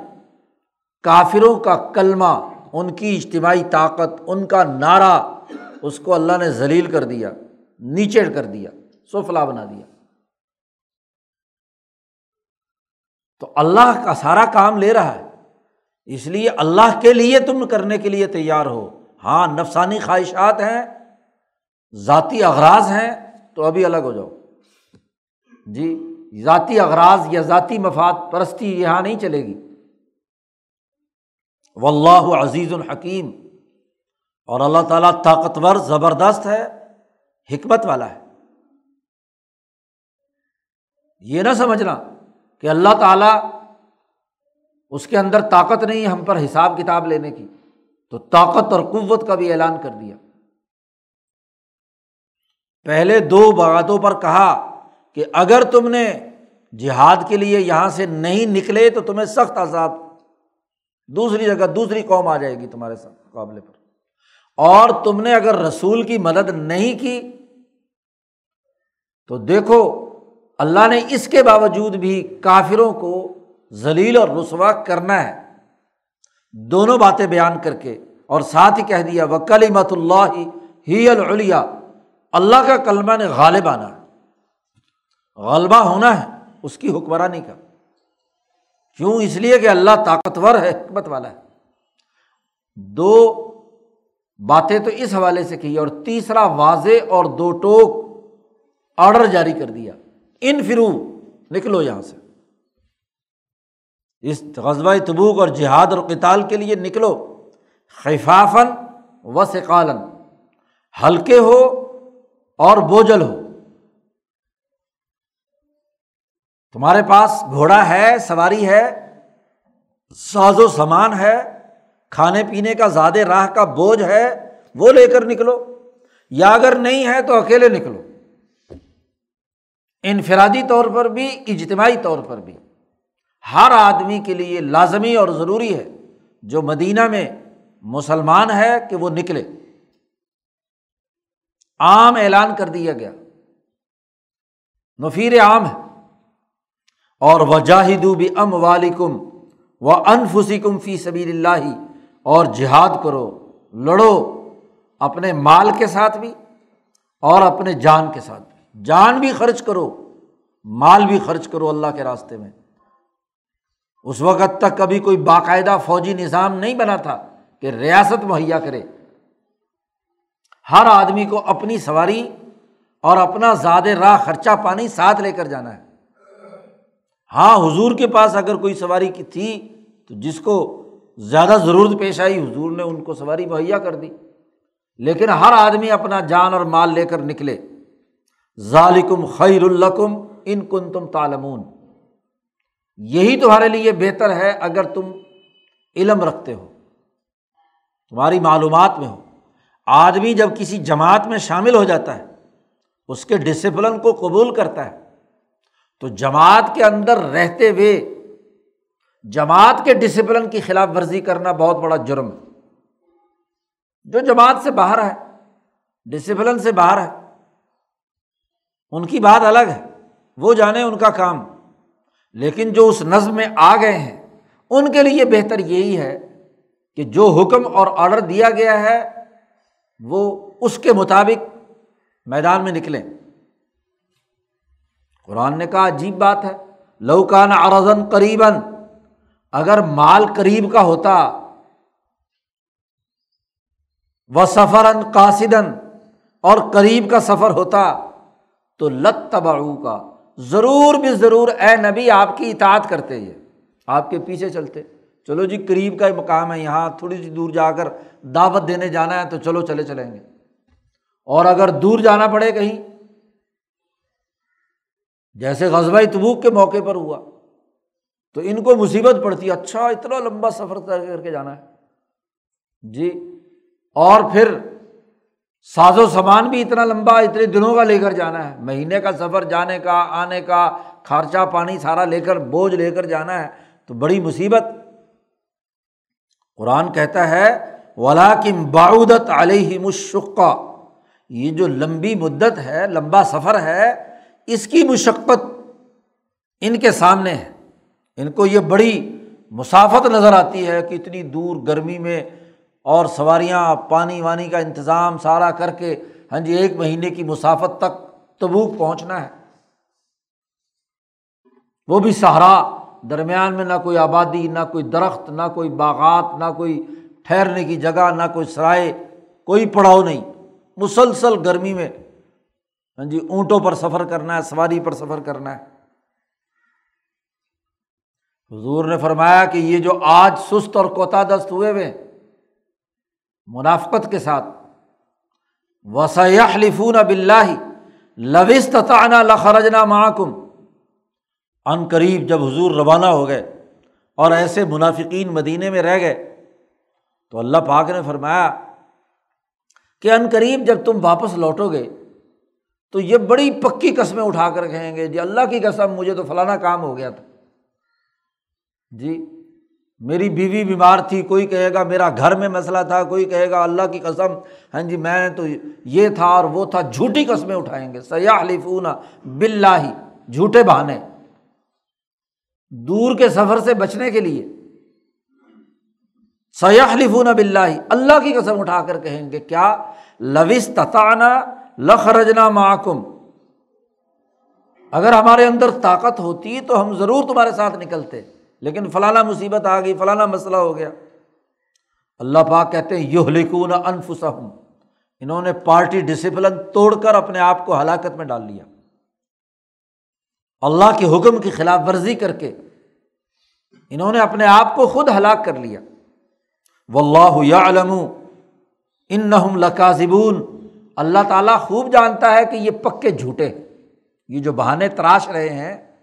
کافروں کا کلمہ، ان کی اجتماعی طاقت، ان کا نعرہ، اس کو اللہ نے ذلیل کر دیا نیچے کر دیا سفلا بنا دیا۔ تو اللہ کا سارا کام لے رہا ہے۔ اس لیے اللہ کے لیے تم کرنے کے لیے تیار ہو۔ ہاں نفسانی خواہشات ہیں، ذاتی اغراض ہیں، تو ابھی الگ ہو جاؤ۔ جی ذاتی اغراض یا ذاتی مفاد پرستی یہاں نہیں چلے گی۔ و اللہ عزیز الحکیم۔ اور اللہ تعالیٰ طاقتور، زبردست ہے، حکمت والا ہے۔ یہ نہ سمجھنا کہ اللہ تعالیٰ اس کے اندر طاقت نہیں ہم پر حساب کتاب لینے کی۔ تو طاقت اور قوت کا بھی اعلان کر دیا۔ پہلے دو باتوں پر کہا کہ اگر تم نے جہاد کے لیے یہاں سے نہیں نکلے تو تمہیں سخت آزاد دوسری جگہ دوسری قوم آ جائے گی تمہارے مقابلے پر۔ اور تم نے اگر رسول کی مدد نہیں کی، تو دیکھو، اللہ نے اس کے باوجود بھی کافروں کو ذلیل اور رسوا کرنا ہے۔ دونوں باتیں بیان کر کے اور ساتھ ہی کہہ دیا وہ کلی مت اللہ ہی الیا اللہ کا کلمہ نے غالب آنا ہے۔ غلبہ ہونا ہے، اس کی حکمرانی کا۔ کیوں اس لیے کہ اللہ طاقتور ہے، حکمت والا ہے۔ دو باتیں تو اس حوالے سے کی اور تیسرا واضح اور دو ٹوک آڈر جاری کر دیا۔ ان فرو، نکلو یہاں سے۔ اس غزبۂ تبوک اور جہاد اور قتال کے لیے نکلو۔ خفافن و سقالن ہلکے ہو اور بوجھل ہو۔ تمہارے پاس گھوڑا ہے، سواری ہے، ساز و سامان ہے، کھانے پینے کا زیادہ راہ کا بوجھ ہے، وہ لے کر نکلو۔ یا اگر نہیں ہے تو اکیلے نکلو۔ انفرادی طور پر بھی، اجتماعی طور پر بھی۔ ہر آدمی کے لیے لازمی اور ضروری ہے، جو مدینہ میں مسلمان ہے کہ وہ نکلے۔ عام اعلان کر دیا گیا۔ نفیر عام ہے۔ اور وجاہد بھی ام والم و انفسکم فی سبیل اللہ اور جہاد کرو، لڑو اپنے مال کے ساتھ بھی اور اپنے جان کے ساتھ بھی۔ جان بھی خرچ کرو، مال بھی خرچ کرو اللہ کے راستے میں۔ اس وقت تک کبھی کوئی باقاعدہ فوجی نظام نہیں بنا تھا کہ ریاست مہیا کرے۔ ہر آدمی کو اپنی سواری اور اپنا زیادہ راہ خرچہ پانی ساتھ لے کر جانا ہے۔ ہاں حضور کے پاس اگر کوئی سواری کی تھی تو جس کو زیادہ ضرورت پیش آئی، حضور نے ان کو سواری مہیا کر دی۔ لیکن ہر آدمی اپنا جان اور مال لے کر نکلے۔ ظالکم خیر القم ان کن تم تالمون یہی تمہارے لیے بہتر ہے اگر تم علم رکھتے ہو، تمہاری معلومات میں ہو۔ آدمی جب کسی جماعت میں شامل ہو جاتا ہے، اس کے ڈسپلن کو قبول کرتا ہے۔ تو جماعت کے اندر رہتے ہوئے جماعت کے ڈسپلن کی خلاف ورزی کرنا بہت بڑا جرم ہے۔ جو جماعت سے باہر ہے ڈسپلن سے باہر ہے، ان کی بات الگ ہے، وہ جانے ان کا کام۔ لیکن جو اس نظم میں آ گئے ہیں، ان کے لیے بہتر یہی ہے کہ جو حکم اور آڈر دیا گیا ہے، وہ اس کے مطابق میدان میں نکلیں۔ قرآن نے کہا عجیب بات ہے۔ لوکان ارزن قریباً، اگر مال قریب کا ہوتا و سفر قاصدن اور قریب کا سفر ہوتا، تو لت تباؤ کا ضرور بھی ضرور اے نبی آپ کی اطاعت کرتے یہ، آپ کے پیچھے چلتے۔ چلو جی قریب کا مقام ہے، یہاں تھوڑی سی دور جا کر دعوت دینے جانا ہے تو چلو چلے چلیں گے۔ اور اگر دور جانا پڑے کہیں جیسے غزبۂ تبوک کے موقع پر ہوا، تو ان کو مصیبت پڑتی اچھا اتنا لمبا سفر طے کر کے جانا ہے۔ جی اور پھر ساز و سامان بھی اتنا لمبا، اتنے دنوں کا لے کر جانا ہے۔ مہینے کا سفر، جانے کا، آنے کا، خرچہ، پانی سارا لے کر، بوجھ لے کر جانا ہے، تو بڑی مصیبت۔ قرآن کہتا ہے ولا کم باعودت علیہ مشقہ یہ جو لمبی مدت ہے، لمبا سفر ہے اس کی مشقت ان کے سامنے ہے۔ ان کو یہ بڑی مسافت نظر آتی ہے کہ اتنی دور گرمی میں اور سواریاں پانی وانی کا انتظام سارا کر کے ہاں جی ایک مہینے کی مسافت تک تبوک پہنچنا ہے۔ وہ بھی سہارا درمیان میں، نہ کوئی آبادی، نہ کوئی درخت، نہ کوئی باغات، نہ کوئی ٹھہرنے کی جگہ، نہ کوئی سرائے، کوئی پڑاؤ نہیں۔ مسلسل گرمی میں ہاں جی اونٹوں پر سفر کرنا ہے، سواری پر سفر کرنا ہے۔ حضور نے فرمایا کہ یہ جو آج سست اور کوتا دست ہوئے ہوئے منافقت کے ساتھ وسیح لفون اب اللہ لوست لخرجنا محکم ان قریب جب حضور روانہ ہو گئے اور ایسے منافقین مدینے میں رہ گئے، تو اللہ پاک نے فرمایا کہ ان قریب جب تم واپس لوٹو گے تو یہ بڑی پکی قسمیں اٹھا کر کہیں گے جی اللہ کی قسم مجھے تو فلانا کام ہو گیا تھا۔ جی میری بیوی بیمار تھی، کوئی کہے گا میرا گھر میں مسئلہ تھا، کوئی کہے گا اللہ کی قسم ہاں جی میں تو یہ تھا اور وہ تھا، جھوٹی قسمیں اٹھائیں گے۔ سیاح لفون بلا جھوٹے بہانے۔ دور کے سفر سے بچنے کے لیے۔ سیاح لفون بلّہ اللہ کی قسم اٹھا کر کہیں گے، کیا؟ لوس تطانہ لخ رجنا معکم۔ اگر ہمارے اندر طاقت ہوتی تو ہم ضرور تمہارے ساتھ نکلتے۔ لیکن فلانا مصیبت آ گئی، فلانا مسئلہ ہو گیا۔ اللہ پاک کہتے ہیں یو لکھون انفسم انہوں نے پارٹی ڈسپلن توڑ کر اپنے آپ کو ہلاکت میں ڈال لیا۔ اللہ کے حکم کی خلاف ورزی کر کے انہوں نے اپنے آپ کو خود ہلاک کر لیا۔ و اللہ یا علم ان لکاظبون اللہ تعالیٰ خوب جانتا ہے کہ یہ پکے جھوٹے یہ جو بہانے تراش رہے ہیں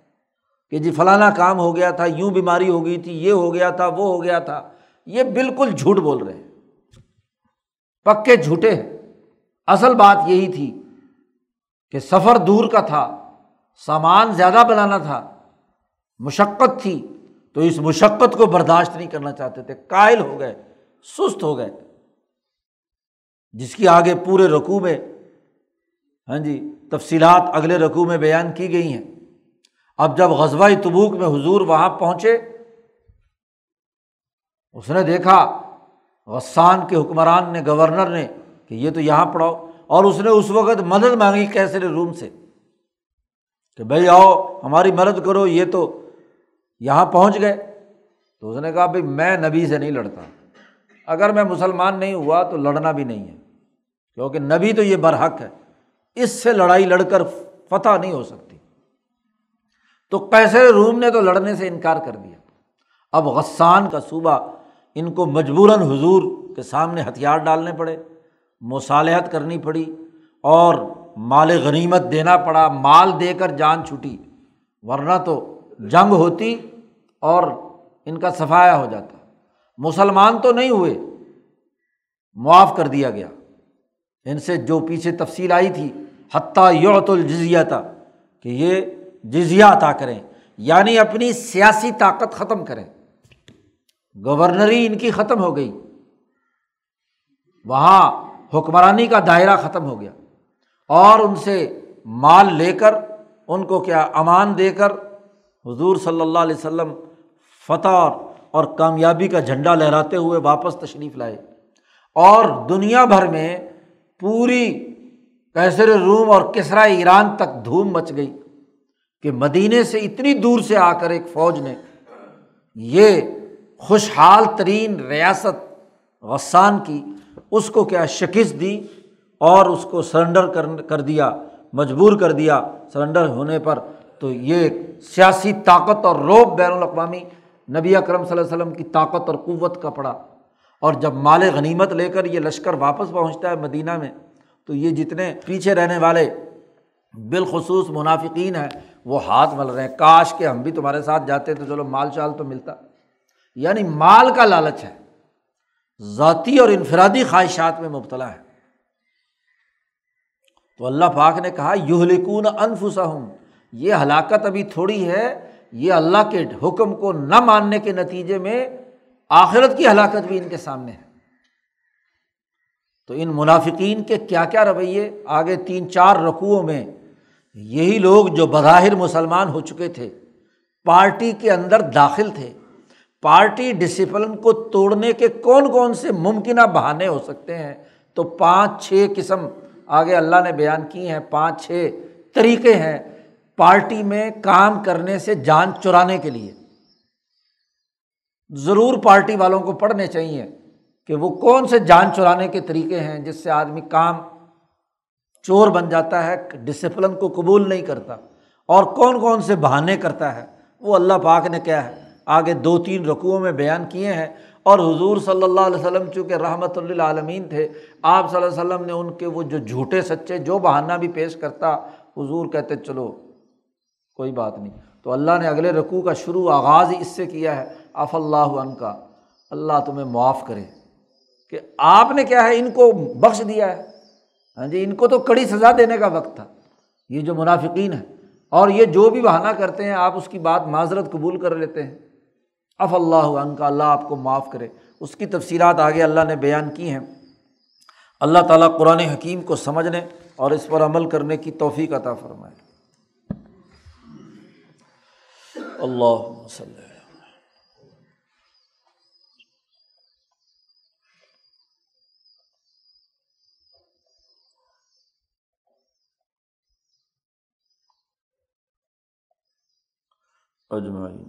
کہ جی فلانا کام ہو گیا تھا، یوں بیماری ہو گئی تھی، یہ ہو گیا تھا، وہ ہو گیا تھا، یہ بالکل جھوٹ بول رہے ہیں۔ پکے جھوٹے اصل بات یہی تھی کہ سفر دور کا تھا، سامان زیادہ بنانا تھا، مشقت تھی۔ تو اس مشقت کو برداشت نہیں کرنا چاہتے تھے۔ قائل ہو گئے، سست ہو گئے۔ جس کی آگے پورے رقوع میں ہاں جی تفصیلات اگلے رقوع میں بیان کی گئی ہیں۔ اب جب غزبۂ تبوک میں حضور وہاں پہنچے، اس نے دیکھا غسان کے حکمران نے، گورنر نے کہ یہ تو یہاں پڑھاؤ۔ اور اس نے اس وقت مدد مانگی کیسے روم سے کہ بھائی آؤ، ہماری مدد کرو، یہ تو یہاں پہنچ گئے۔ تو اس نے کہا، بھائی میں نبی سے نہیں لڑتا۔ اگر میں مسلمان نہیں ہوا تو لڑنا بھی نہیں ہے۔ کیونکہ نبی تو یہ برحق ہے۔ اس سے لڑائی لڑ کر فتح نہیں ہو سکتی۔ تو کیسے روم نے تو لڑنے سے انکار کر دیا۔ اب غسان کا صوبہ ان کو مجبوراً حضور کے سامنے ہتھیار ڈالنے پڑے، مصالحت کرنی پڑی اور مال غنیمت دینا پڑا، مال دے کر جان چھٹی ورنہ تو جنگ ہوتی اور ان کا صفایا ہو جاتا۔ مسلمان تو نہیں ہوئے، معاف کر دیا گیا۔ ان سے جو پیچھے تفصیل آئی تھی، حتیٰ یوت الجزیہ تھا کہ یہ جزیہ عطا کریں یعنی اپنی سیاسی طاقت ختم کریں۔ گورنری ان کی ختم ہو گئی۔ وہاں حکمرانی کا دائرہ ختم ہو گیا۔ اور ان سے مال لے کر، ان کو کیا امان دے کر، حضور صلی اللہ علیہ وسلم فتح اور اور کامیابی کا جھنڈا لہراتے ہوئے واپس تشریف لائے۔ اور دنیا بھر میں پوری کیسر روم اور کسرا ایران تک دھوم مچ گئی کہ مدینے سے اتنی دور سے آ کر ایک فوج نے یہ خوشحال ترین ریاست غسان کی، اس کو کیا شکست دی اور اس کو سرنڈر کر دیا، مجبور کر دیا سرنڈر ہونے پر۔ تو یہ سیاسی طاقت اور روب بین الاقوامی نبی اکرم صلی اللہ علیہ وسلم کی طاقت اور قوت کا پڑا۔ اور جب مال غنیمت لے کر یہ لشکر واپس پہنچتا ہے مدینہ میں، تو یہ جتنے پیچھے رہنے والے بالخصوص منافقین ہیں، وہ ہاتھ مل رہے ہیں۔ کاش کے ہم بھی تمہارے ساتھ جاتے تو چلو مال چال تو ملتا۔ یعنی مال کا لالچ ہے۔ ذاتی اور انفرادی خواہشات میں مبتلا ہے۔ تو اللہ پاک نے کہا یو لکون انفسا ہوں یہ ہلاکت ابھی تھوڑی ہے یہ اللہ کے حکم کو نہ ماننے کے نتیجے میں آخرت کی ہلاکت بھی ان کے سامنے ہے۔ تو ان منافقین کے کیا کیا رویے؟ آگے تین چار رقوؤں میں یہی لوگ جو بظاہر مسلمان ہو چکے تھے، پارٹی کے اندر داخل تھے۔ پارٹی ڈسپلن کو توڑنے کے کون کون سے ممکنہ بہانے ہو سکتے ہیں؟ تو پانچ چھ قسم آگے اللہ نے بیان کی ہیں، پانچ چھ طریقے ہیں۔ پارٹی میں کام کرنے سے جان چرانے کے لیے۔ ضرور پارٹی والوں کو پڑھنے چاہیے کہ وہ کون سے جان چرانے کے طریقے ہیں جس سے آدمی کام چور بن جاتا ہے ڈسپلن کو قبول نہیں کرتا، اور کون کون سے بہانے کرتا ہے۔ وہ اللہ پاک نے کیا ہے، آگے دو تین رقوؤں میں بیان کیے ہیں۔ اور حضور صلی اللہ علیہ وسلم چونکہ رحمۃ اللہ عالمین تھے، آپ صلی اللہ علیہ وسلم نے ان کے وہ جو جھوٹے سچے، جو بہانہ بھی پیش کرتا، حضور کہتے، چلو کوئی بات نہیں۔ تو اللہ نے اگلے رقوع کا شروع آغاز ہی اس سے کیا ہے۔ آف اللہ عن کا اللہ تمہیں معاف کرے۔ کہ آپ نے کیا ہے؟ ان کو بخش دیا ہے۔ ہاں جی ان کو تو کڑی سزا دینے کا وقت تھا۔ یہ جو منافقین ہیں، اور یہ جو بھی بہانہ کرتے ہیں، آپ اس کی بات معذرت قبول کر لیتے ہیں۔ اف اللہ عن کا اللہ آپ کو معاف کرے۔ اس کی تفصیلات آگے اللہ نے بیان کی ہیں۔ اللہ تعالیٰ قرآن حکیم کو سمجھنے اور اس پر عمل کرنے کی توفیق عطا فرمائے۔ اللہ وسلم اجمعین